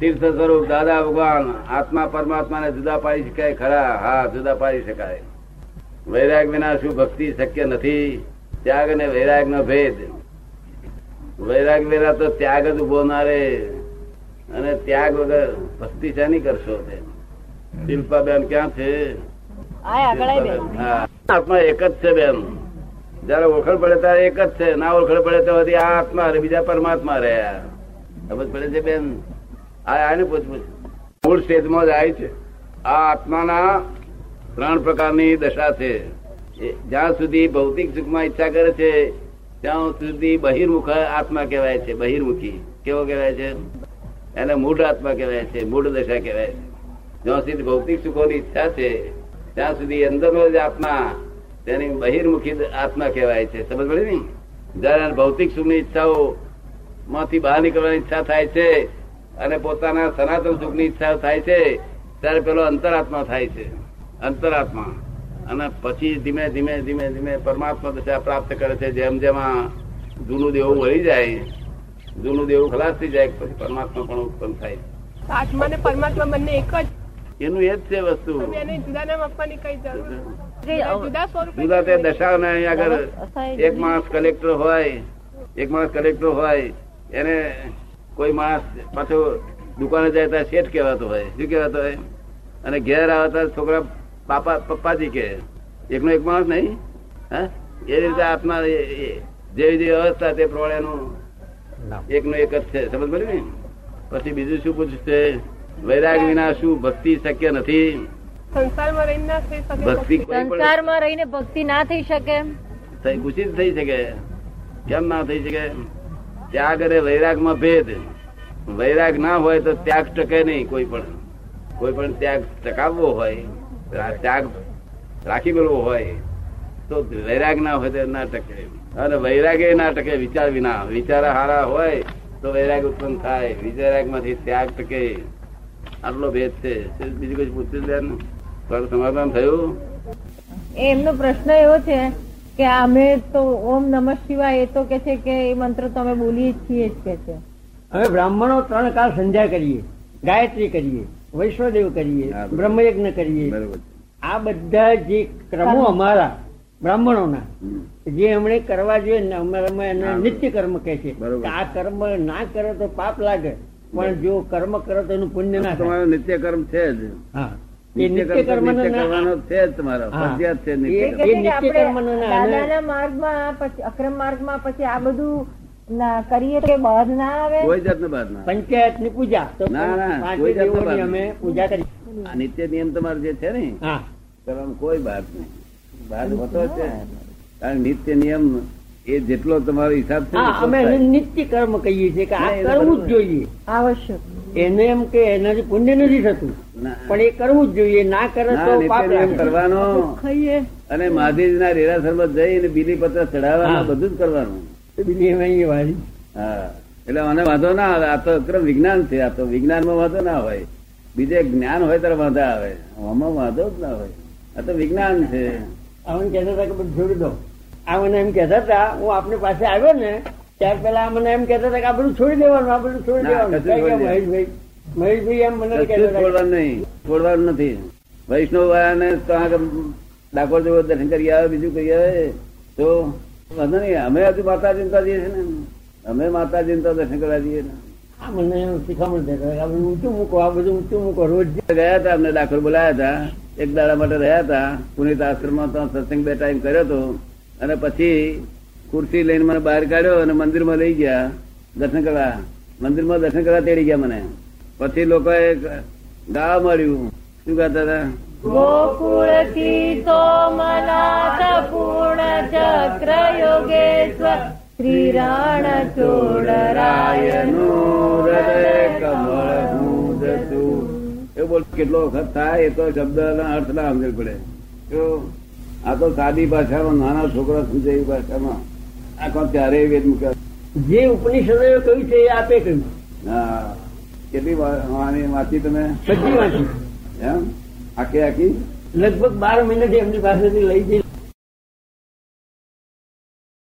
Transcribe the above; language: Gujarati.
તીર્થ સ્વરૂપ દાદા ભગવાન આત્મા પરમાત્માને જુદા પાડી શકાય ખરા? હા જુદા પાડી શકાય. વૈરાગ વિના શું ભક્તિ શક્ય નથી? ત્યાગ અને વૈરાગ નો ભેદ. વૈરાગ વેરા તો ત્યાગ જ ઊભો ના રે અને ત્યાગ વગર ભક્તિ શાની કરશો તે શિલ્પાબેન ક્યાં છે. આત્મા એક જ છે બેન. જયારે ઓળખણ પડે ત્યારે એક જ છે. ના ઓળખણ પડે તો આ આત્મા અને બીજા પરમાત્મા રહ્યા. સમજ પડે છે બેન? આને મૂળ સ્ટેજમાં જાય છે. આ આત્માના ત્રણ પ્રકારની દશા છે. જ્યાં સુધી ભૌતિક સુખમાં ઈચ્છા કરે છે, ત્યાં સુધી બહિર્મુખ આત્મા કહેવાય છે. બહિર્મુખી. કેવો કહેવાય છે? એને મૂળ આત્મા કહેવાય છે. મૂળ દશા કહેવાય છે. જ્યાં સુધી ભૌતિક સુખોની ઈચ્છા છે, ત્યાં સુધી અંદરનો જ આત્મા તેની બહિર્મુખી આત્મા કહેવાય છે. સમજ પડે ને? જયારે ભૌતિક સુખની ઈચ્છાઓ માંથી બહાર નીકળવાની ઈચ્છા થાય છે અને પોતાના સનાતન સુખની ઈચ્છા થાય છે ત્યારે પેલો અંતરાત્મા થાય છે. અંતરાત્મા. અને પછી ધીમે ધીમે ધીમે ધીમે પરમાત્મા દશા પ્રાપ્ત કરે છે જેમ જેમ આ જૂનું દેવું વળી જાય જૂનું દેવું ખલાસ થઈ જાય પછી પરમાત્મા પણ ઉત્પન્ન થાય. આત્મા ને પરમાત્મા બંને એક જ? એનું એ જ છે વસ્તુ. તમે એને જુદા નામ આપવાની કઈ જરૂર જુદા તે દશાને અહીં આગળ એક માણસ કલેક્ટર હોય એક માણસ કલેક્ટર હોય એને કોઈ માણસ પાછો દુકાને જાય ત્યાં શેઠ કહેવાતો હોય. શું કહેવાતો હોય? અને ઘેર આવતા છોકરા પાપા પપ્પાજી કે એકનો એક માણસ નહીં. હા? એ રીતે આત્મા જેવી જેવી અવસ્થા તે પ્રમાણેનું એકનો એક જ છે. સમજ પડ્યું ને? પછી બીજું શું પૂછશે? વૈરાગ વિના શું ભક્તિ શક્ય નથી? સંસારમાં રહીને ના થઈ શકે ભક્તિ સંસારમાં રહીને ભક્તિ ના થઈ શકે? થઈ ખુશી થઈ શકે. કેમ ના થઈ શકે? ત્યાગ અને વૈરાગમાં ભેદ. વૈરાગ ના હોય તો ત્યાગ ટકે નહીં કોઈ પણ. કોઈ પણ ત્યાગ ટકાવવો હોય ત્યાગ રાખી મેળવો હોય, તો વૈરાગ ના હોય તો ના ટકે અને વૈરાગે ના ટકે વિચાર વિના. વિચારા હારા હોય તો વૈરાગ ઉત્પન્ન થાય. વિચારાગમાંથી ત્યાગ ટકે. આટલો ભેદ છે. બીજું કઈ પૂછ્યું સમાધાન થયું. એમનો પ્રશ્ન એવો છે કે અમે તો ઓમ નમઃ શિવાય એ તો કે છે કે એ મંત્ર તો અમે બોલીએ છીએ જ કે છે. અમે બ્રાહ્મણો ત્રણ કાળ સંધ્યા કરીએ ગાયત્રી કરીએ વૈશ્વદેવ કરીએ બ્રહ્મયજ્ઞ કરીએ. આ બધા જે ક્રમો અમારા બ્રાહ્મણોના હમ. જે એમણે કરવા જોઈએ ને અમારામાં એને નિત્ય કર્મ કે છે. બરોબર. આ કર્મ ના કરો તો પાપ લાગે પણ જો કર્મ કરો તો એનું પુણ્ય ના થાય. નિત્ય કર્મ છે જ. હા. નિત્ય કરવાનો છે તમારો. ફરજિયાત છે એ- નિત્ય એ કર્મ. કે છે કે નિત્ય આપણે કર્મનો ના- દાદાના માર્ગમાં પછી અક્રમ માર્ગમાં પછી આ બધું કરીએ તો બાદ ના આવે? કોઈ જાતનો બાદ ના પંચાયતની પૂજા. ના, ના, કોઈ જાતનો અમે પૂજા કરી. આ નિત્ય નિયમ તમારો જે છે ને હા. કરવાનો કોઈ બાદ નહીં. બાદ હોતો છે. કારણ નિત્ય નિયમ એ જેટલો તમારો હિસાબ છે અમે. નિત્ય કર્મ કહીએ છીએ કે આ કરવું જ જોઈએ. આવશ્યક. એને એમ કે એનાથી પુણ્ય નથી થતું. પણ એ કરવું જ જોઈએ ના કરે તો પાપ. કરવાનો ખાઈએ. અને મહાદેવના રેરાસરમાં જઈને બીલી પત્ર ચડાવવાનું બધું જ કરવાનું. બીલી એમાં વાળી. હા. એટલે મને વાંધો ના આવે. આ તો અક્રમ વિજ્ઞાન છે. આ તો વિજ્ઞાનમાં વાંધો ના હોય. બીજે જ્ઞાન હોય ત્યારે વાંધો આવે. આમાં વાંધો જ ના હોય. આ તો વિજ્ઞાન છે. આવન કહેતા હતા કે બધું છોડી દો. આ મને એમ કહેતા હતા હું આપની પાસે આવ્યો ને ત્યાર પેલા મને એમ કેતા હતા કે આ બધું છોડી દેવાનું આ બધું છોડી દેવાનું. મહેશભાઈ મહેશભાઈ એમ મને છોડવાનું નહીં છોડવાનું નથી. વૈષ્ણવ વાળાને તો ડાકોર જેવો દર્શન કરી આવે બીજું કરી આવે તો વાંધો નહીં. અમે હજુ માતાજી તો જઈએ છે ને અમે માતા તો દર્શન કરવા જઈએ ને. આ મને શીખામણ આ બધું ઊંચું મૂકો આ બધું ઊંચું મૂકો. રોજ ગયા હતા અમને ડાકોર બોલાયા હતા એક દાડા માટે રહ્યા હતા. પુનિત આશ્રમમાં તો સત્સંગ બે ટાઈમ કર્યો હતો. અને પછી ખુરશી લઈને મને બહાર કાઢ્યો અને મંદિરમાં લઈ ગયા દર્શન કરવા. મંદિરમાં દર્શન કરવા તેડી ગયા મને. પછી લોકોએ ગાવા મળ્યું શું ગાતા હતા? ગોકુળથી સોમનાથ પૂર્ણ ચક્ર યોગેશ્વર શ્રી રાણ ચોડરાયનું હૃદય કમળ. એવું બોલ કેટલો વખત થાય એ તો શબ્દ અર્થ ના સમજણ પડે. આ તો સાદી ભાષામાં નાના છોકરા સમજે એવી ભાષામાં? આખો ત્યારે વેદ મૂક્યા જે ઉપનિષદો કહ્યું છે એ આપે કહ્યું. હા. કેટલી વાંચી તમે? બધી વાંચી. એમ? આખી આખી? લગભગ બાર મહિનાથી એમની પાસેથી લઈ જઈ